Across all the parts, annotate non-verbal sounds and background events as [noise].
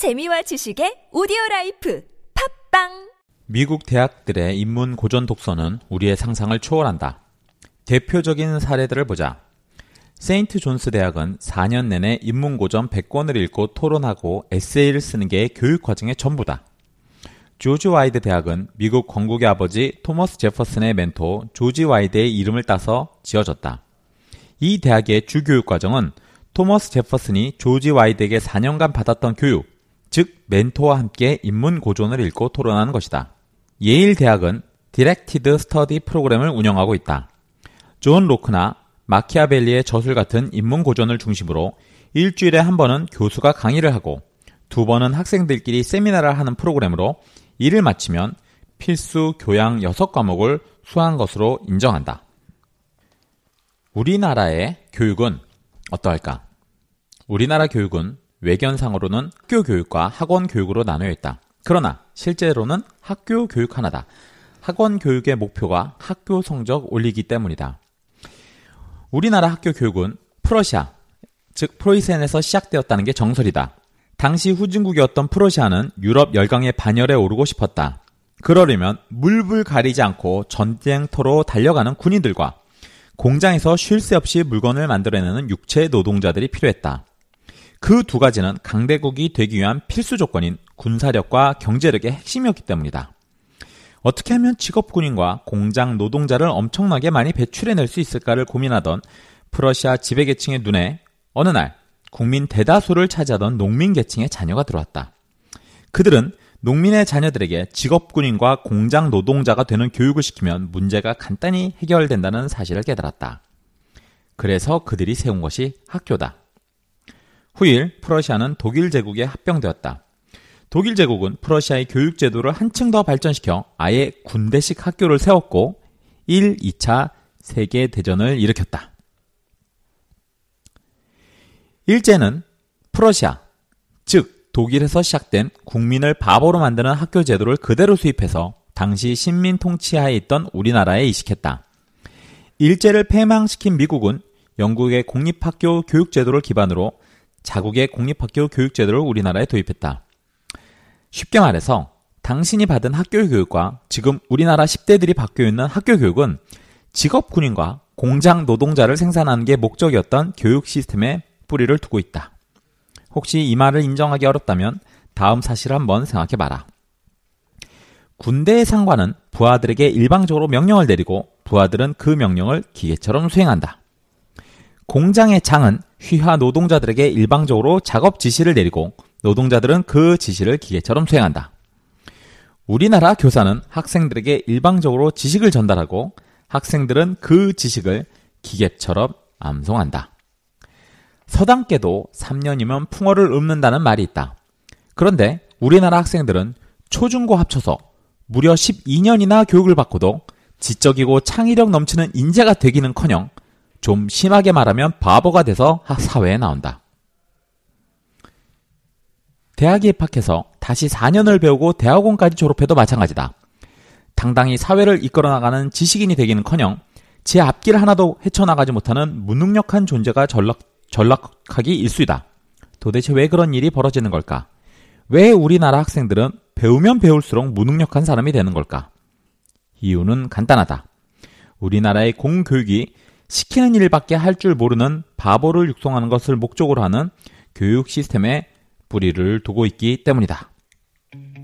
재미와 지식의 오디오 life 팟빵 미국 대학들의 인문 고전 독서는 우리의 상상을 초월한다. 대표적인 사례들을 보자. 세인트 존스 대학은 4년 내내 인문 고전 100권을 읽고 토론하고 에세이를 쓰는 게 교육 과정의 전부다. 조지 와이드 대학은 미국 건국의 아버지 토머스 제퍼슨의 멘토 조지 와이드의 이름을 따서 지어졌다. 이 대학의 주교육 과정은 토머스 제퍼슨이 조지 와이드에게 4년간 받았던 교육, 즉 멘토와 함께 인문 고전을 읽고 토론하는 것이다. 예일 대학은 Directed Study 프로그램을 운영하고 있다. 존 로크나 마키아벨리의 저술 같은 인문 고전을 중심으로 일주일에 한 번은 교수가 강의를 하고 두 번은 학생들끼리 세미나를 하는 프로그램으로 이를 마치면 필수 교양 6과목을 수강한 것으로 인정한다. 우리나라의 교육은 어떠할까? 우리나라 교육은 외견상으로는 학교 교육과 학원 교육으로 나누어 있다. 그러나 실제로는 학교 교육 하나다. 학원 교육의 목표가 학교 성적 올리기 때문이다. 우리나라 학교 교육은 프러시아, 즉 프로이센에서 시작되었다는 게 정설이다. 당시 후진국이었던 프러시아는 유럽 열강의 반열에 오르고 싶었다. 그러려면 물불 가리지 않고 전쟁터로 달려가는 군인들과 공장에서 쉴 새 없이 물건을 만들어내는 육체 노동자들이 필요했다. 그 두 가지는 강대국이 되기 위한 필수 조건인 군사력과 경제력의 핵심이었기 때문이다. 어떻게 하면 직업군인과 공장 노동자를 엄청나게 많이 배출해낼 수 있을까를 고민하던 프러시아 지배계층의 눈에 어느 날 국민 대다수를 차지하던 농민 계층의 자녀가 들어왔다. 그들은 농민의 자녀들에게 직업군인과 공장 노동자가 되는 교육을 시키면 문제가 간단히 해결된다는 사실을 깨달았다. 그래서 그들이 세운 것이 학교다. 후일 프러시아는 독일 제국에 합병되었다. 독일 제국은 프러시아의 교육 제도를 한층 더 발전시켜 아예 군대식 학교를 세웠고 1, 2차 세계 대전을 일으켰다. 일제는 프러시아, 즉 독일에서 시작된 국민을 바보로 만드는 학교 제도를 그대로 수입해서 당시 식민 통치하에 있던 우리나라에 이식했다. 일제를 폐망시킨 미국은 영국의 공립학교 교육 제도를 기반으로 자국의 공립학교 교육제도를 우리나라에 도입했다. 쉽게 말해서 당신이 받은 학교 교육과 지금 우리나라 10대들이 받고 있는 학교 교육은 직업 군인과 공장 노동자를 생산하는 게 목적이었던 교육 시스템에 뿌리를 두고 있다. 혹시 이 말을 인정하기 어렵다면 다음 사실을 한번 생각해 봐라. 군대의 상관은 부하들에게 일방적으로 명령을 내리고 부하들은 그 명령을 기계처럼 수행한다. 공장의 장은 휘하 노동자들에게 일방적으로 작업 지시를 내리고 노동자들은 그 지시를 기계처럼 수행한다. 우리나라 교사는 학생들에게 일방적으로 지식을 전달하고 학생들은 그 지식을 기계처럼 암송한다. 서당께도 3년이면 풍어를 읊는다는 말이 있다. 그런데 우리나라 학생들은 초중고 합쳐서 무려 12년이나 교육을 받고도 지적이고 창의력 넘치는 인재가 되기는커녕 좀 심하게 말하면 바보가 돼서 사회에 나온다. 대학에 입학해서 다시 4년을 배우고 대학원까지 졸업해도 마찬가지다. 당당히 사회를 이끌어 나가는 지식인이 되기는커녕 제 앞길 하나도 헤쳐나가지 못하는 무능력한 존재가 전락, 전락하기 일수이다. 도대체 왜 그런 일이 벌어지는 걸까? 왜 우리나라 학생들은 배우면 배울수록 무능력한 사람이 되는 걸까? 이유는 간단하다. 우리나라의 공교육이 시키는 일밖에 할 줄 모르는 바보를 육성하는 것을 목적으로 하는 교육 시스템에 뿌리를 두고 있기 때문이다.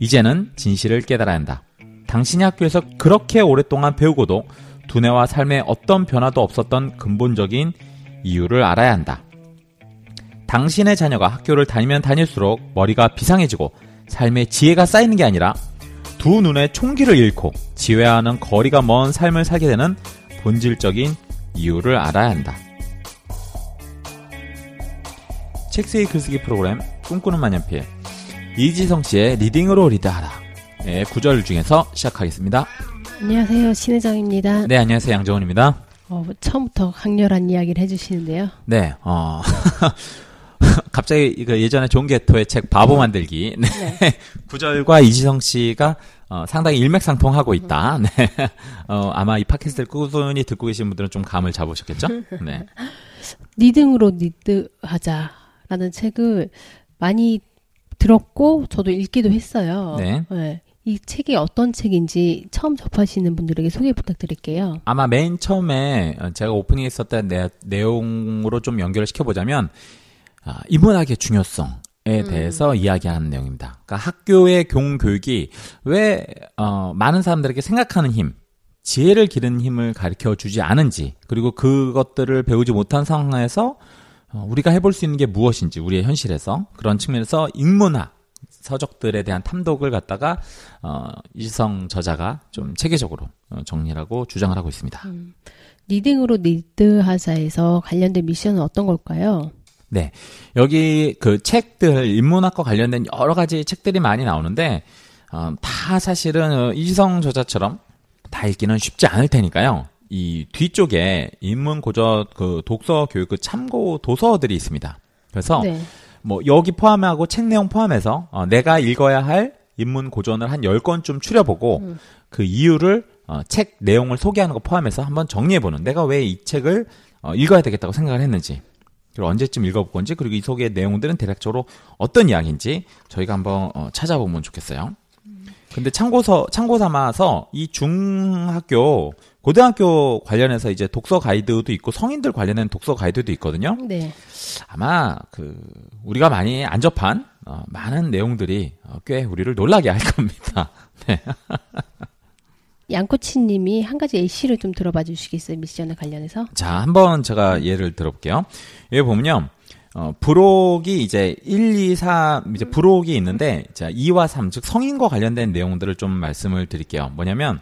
이제는 진실을 깨달아야 한다. 당신이 학교에서 그렇게 오랫동안 배우고도 두뇌와 삶에 어떤 변화도 없었던 근본적인 이유를 알아야 한다. 당신의 자녀가 학교를 다니면 다닐수록 머리가 비상해지고 삶의 지혜가 쌓이는 게 아니라 두 눈에 총기를 잃고 지혜와는 거리가 먼 삶을 살게 되는 본질적인 이유를 알아야 한다. 책쓰기 글쓰기 프로그램 꿈꾸는 만년필 이지성 씨의 리딩으로 리드하라 네, 구절 중에서 시작하겠습니다. 안녕하세요. 신혜정입니다. 네, 안녕하세요. 양정훈입니다. 어, 처음부터 강렬한 이야기를 해주시는데요. 네, 어, [laughs] 갑자기 그 예전에 존 개토의 책 바보 만들기 네. 네. [laughs] 구절과 이지성 씨가 어, 상당히 일맥상통하고 있다. 네. [laughs] 어, 아마 이 팟캐스트를 꾸준히 듣고 계신 분들은 좀 감을 잡으셨겠죠? 네. [laughs] 리딩으로 리드하라라는 책을 많이 들었고 저도 읽기도 했어요. 네. 이 책이 어떤 책인지 처음 접하시는 분들에게 소개 부탁드릴게요. 아마 맨 처음에 제가 오프닝에 내, 내용으로 좀 연결을 시켜보자면 아, 인문학의 중요성에 음. 대해서 이야기하는 내용입니다. 그러니까 학교의 교훈교육이 왜 어, 많은 사람들에게 생각하는 힘, 지혜를 기르는 힘을 가르쳐 주지 않은지, 그리고 그것들을 배우지 못한 상황에서 어, 우리가 해볼 수 있는 게 무엇인지, 우리의 현실에서 그런 측면에서 인문학 서적들에 대한 탐독을 갖다가 어, 이지성 저자가 좀 체계적으로 어, 정리하고 주장을 하고 있습니다. 리딩으로 리드하라에서 관련된 미션은 어떤 걸까요? 네. 여기 그 책들, 인문학과 관련된 여러 가지 책들이 많이 나오는데, 어, 다 사실은 어, 이지성 저자처럼 다 읽기는 쉽지 않을 테니까요. 이 뒤쪽에 인문 고전 그 독서 교육 그 참고 도서들이 있습니다. 그래서 네. 뭐 여기 포함하고 책 내용 포함해서 어, 내가 읽어야 할 인문 고전을 한 10권쯤 추려보고 그 이유를 어, 책 내용을 소개하는 거 포함해서 한번 정리해 보는 내가 왜 이 책을 어, 읽어야 되겠다고 생각을 했는지 그리고 언제쯤 읽어볼 건지 그리고 이 속의 내용들은 대략적으로 어떤 이야기인지 저희가 한번 어, 찾아보면 좋겠어요. 근데 참고서 참고 삼아서 이 중학교 고등학교 관련해서 이제 독서 가이드도 있고 성인들 관련된 독서 가이드도 있거든요. 네. 아마 그 우리가 많이 안 접한 어, 많은 내용들이 어, 꽤 우리를 놀라게 할 겁니다. [laughs] 네. 양코치님이 한 가지 예시를 좀 들어봐 주시겠어요? 미션에 관련해서? 자, 한번 제가 예를 들어볼게요. 여기 보면요. 어, 부록이 이제 1, 2, 3, 이제 부록이 있는데, 자, 2와 3, 즉 성인과 관련된 내용들을 좀 말씀을 드릴게요. 뭐냐면,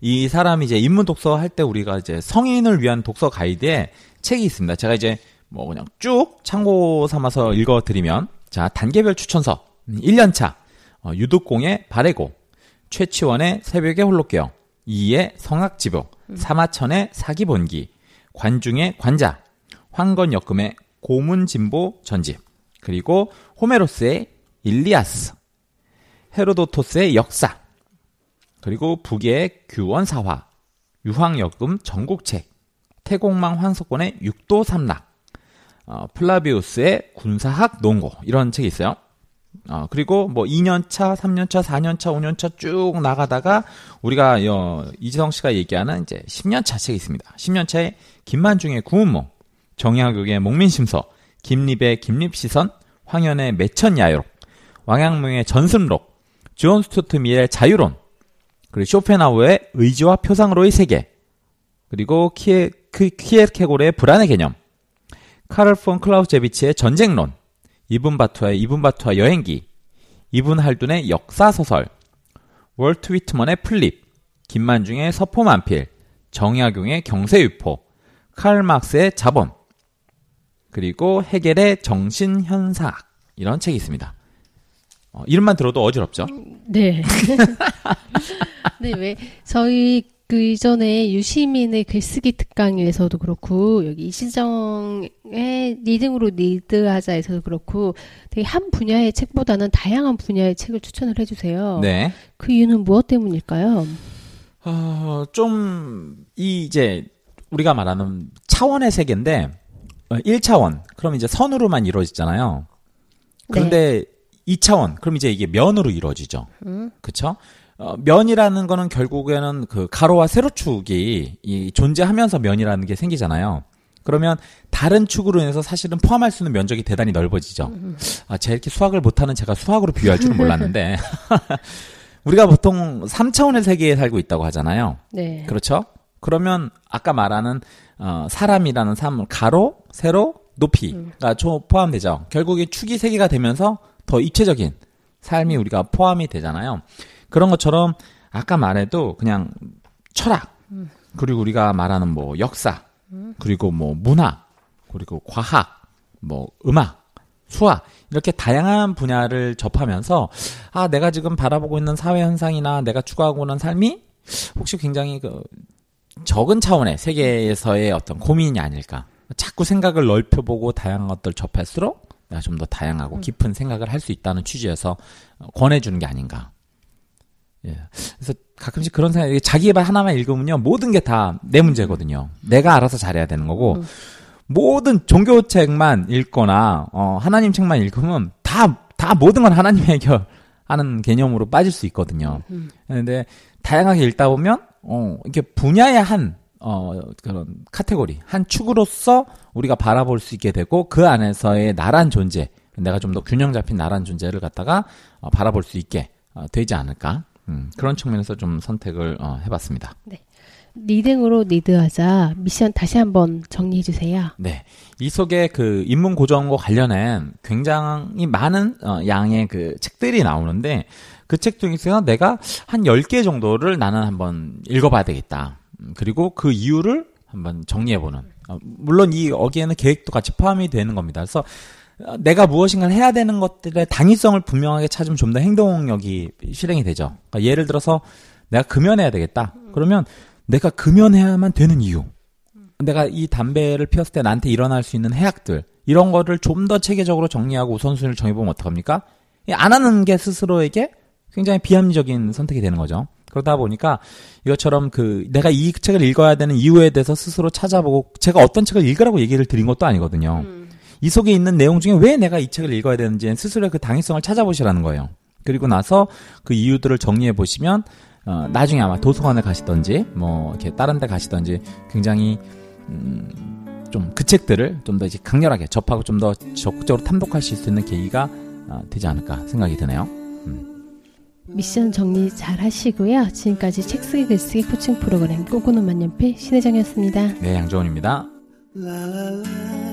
이 사람이 이제 인문 독서 할 때 우리가 이제 성인을 위한 독서 가이드에 책이 있습니다. 제가 이제 뭐 그냥 쭉 참고 삼아서 읽어 드리면, 자, 단계별 추천서, 1년차, 어, 유독공의 바레고, 최치원의 새벽의 홀로깨어, 이의 성악지복, 사마천의 사기본기, 관중의 관자, 황건역금의 고문진보 전집, 그리고 호메로스의 일리아스, 헤로도토스의 역사, 그리고 북의 규원사화, 유황역금 전국책, 태공망 환석권의 육도 삼락, 어, 플라비우스의 군사학 논고 이런 책이 있어요. 어, 그리고 뭐 2년차, 3년차, 4년차, 5년차 쭉 나가다가 우리가 어, 이지성 씨가 얘기하는 이제 10년차 책이 있습니다. 10년차에 김만중의 구운몽, 정약육의 목민심서, 김립의 김립시선, 황현의 매천야욕, 왕양명의 전승록, 존 스튜어트 밀의 자유론, 그리고 쇼펜하우어의 의지와 표상으로서의 세계, 그리고 키에, 크, 키에르케고르의 불안의 개념, 카를 폰 클라우제비츠의 전쟁론, 이븐 바투타의 이븐 바투타 여행기, 이븐 할둔의 역사서설, 월트 휘트먼의 풀잎, 김만중의 서포만필, 정약용의 경세유표, 칼 막스의 자본, 그리고 헤겔의 정신현상학 이런 책이 있습니다. 어, 이름만 들어도 어지럽죠? 네. [laughs] 네, 왜 저희 그 이전에 유시민의 글쓰기 특강에서도 그렇고 여기 이시정의 리딩으로 리드하자에서도 그렇고 되게 한 분야의 책보다는 다양한 분야의 책을 추천을 해주세요. 네. 그 이유는 무엇 때문일까요? 어, 좀, 이 이제, 우리가 말하는 차원의 세계인데, 어, 1차원, 그럼 이제 선으로만 이루어지잖아요. 그런데 2차원, 그럼 이제 이게 면으로 이루어지죠. 음. 그쵸? 어, 면이라는 거는 결국에는 그 가로와 세로축이 이 존재하면서 면이라는 게 생기잖아요. 그러면 다른 축으로 인해서 사실은 포함할 수 있는 면적이 대단히 넓어지죠. 아, 제가 이렇게 수학을 못하는 제가 수학으로 비유할 줄은 몰랐는데. [laughs] 우리가 보통 3차원의 세계에 살고 있다고 하잖아요. 네. 그렇죠? 그러면 아까 말하는 어, 사람이라는 삶 가로, 세로, 높이가 초 포함되죠. 결국에 축이 세 개가 되면서 더 입체적인 삶이 우리가 포함이 되잖아요. 그런 것처럼 아까 말해도 그냥 철학 그리고 우리가 말하는 뭐 역사 그리고 뭐 문화 그리고 과학 뭐 음악 수학 이렇게 다양한 분야를 접하면서 아 내가 지금 바라보고 있는 사회 현상이나 내가 추구하고 있는 삶이 혹시 굉장히 그 적은 차원의 세계에서의 어떤 고민이 아닐까. 자꾸 생각을 넓혀보고 다양한 것들 접할수록 내가 좀 더 다양하고 깊은 생각을 할 수 있다는 취지에서 어, 권해주는 게 아닌가 예. 그래서 가끔씩 그런 생각이 자기 개발 하나만 읽으면요 모든 게 다 내 문제거든요. 내가 알아서 잘해야 되는 거고 모든 종교 책만 읽거나 어, 하나님 책만 읽으면 다다 다 모든 건 하나님이 해결하는 개념으로 빠질 수 있거든요. 음. 근데 다양하게 읽다 보면 어 이렇게 분야의 한 어, 그런 카테고리, 한 축으로서 우리가 바라볼 수 있게 되고, 그 안에서의 나란 존재, 내가 좀 더 균형 잡힌 나란 존재를 갖다가 어, 바라볼 수 있게 어, 되지 않을까. 음, 그런 측면에서 좀 선택을 어, 해봤습니다. 리딩으로 리드하라 미션 다시 한번 정리해 주세요. 네. 이 속에 그 인문 고전과 관련한 굉장히 많은 어, 양의 그 책들이 나오는데 그 책 중에서 내가 한 10개 정도를 나는 한번 읽어봐야 되겠다. 음, 그리고 그 이유를 한번 정리해보는. 어, 물론 이 여기에는 계획도 같이 포함이 되는 겁니다. 그래서 어, 내가 무엇인가 해야 되는 것들의 당위성을 분명하게 찾으면 좀 더 행동력이 실행이 되죠. 그러니까 예를 들어서 내가 금연해야 되겠다. 그러면 내가 금연해야만 되는 이유. 내가 이 담배를 피웠을 때 나한테 일어날 수 있는 해악들 이런 거를 좀 더 체계적으로 정리하고 우선순위를 정해보면 어떡합니까? 이안 하는 게 스스로에게 굉장히 비합리적인 선택이 되는 거죠. 그러다 보니까 이것처럼 그 내가 이 책을 읽어야 되는 이유에 대해서 스스로 찾아보고 제가 어떤 책을 읽으라고 얘기를 드린 것도 아니거든요. 이 속에 있는 내용 중에 왜 내가 이 책을 읽어야 되는지 스스로의 그 당위성을 찾아보시라는 거예요. 그리고 나서 그 이유들을 정리해 보시면 어, 나중에 아마 도서관에 가시던지 뭐 이렇게 다른 데 가시던지 굉장히 음, 좀 그 책들을 좀 더 이제 강렬하게 접하고 좀 더 적극적으로 탐독하실 수 있는 계기가 어, 되지 않을까 생각이 드네요. 미션 정리 잘 하시고요. 지금까지 책 쓰기 글쓰기 코칭 프로그램 꿈꾸는 만년필 신혜정이었습니다. 네, la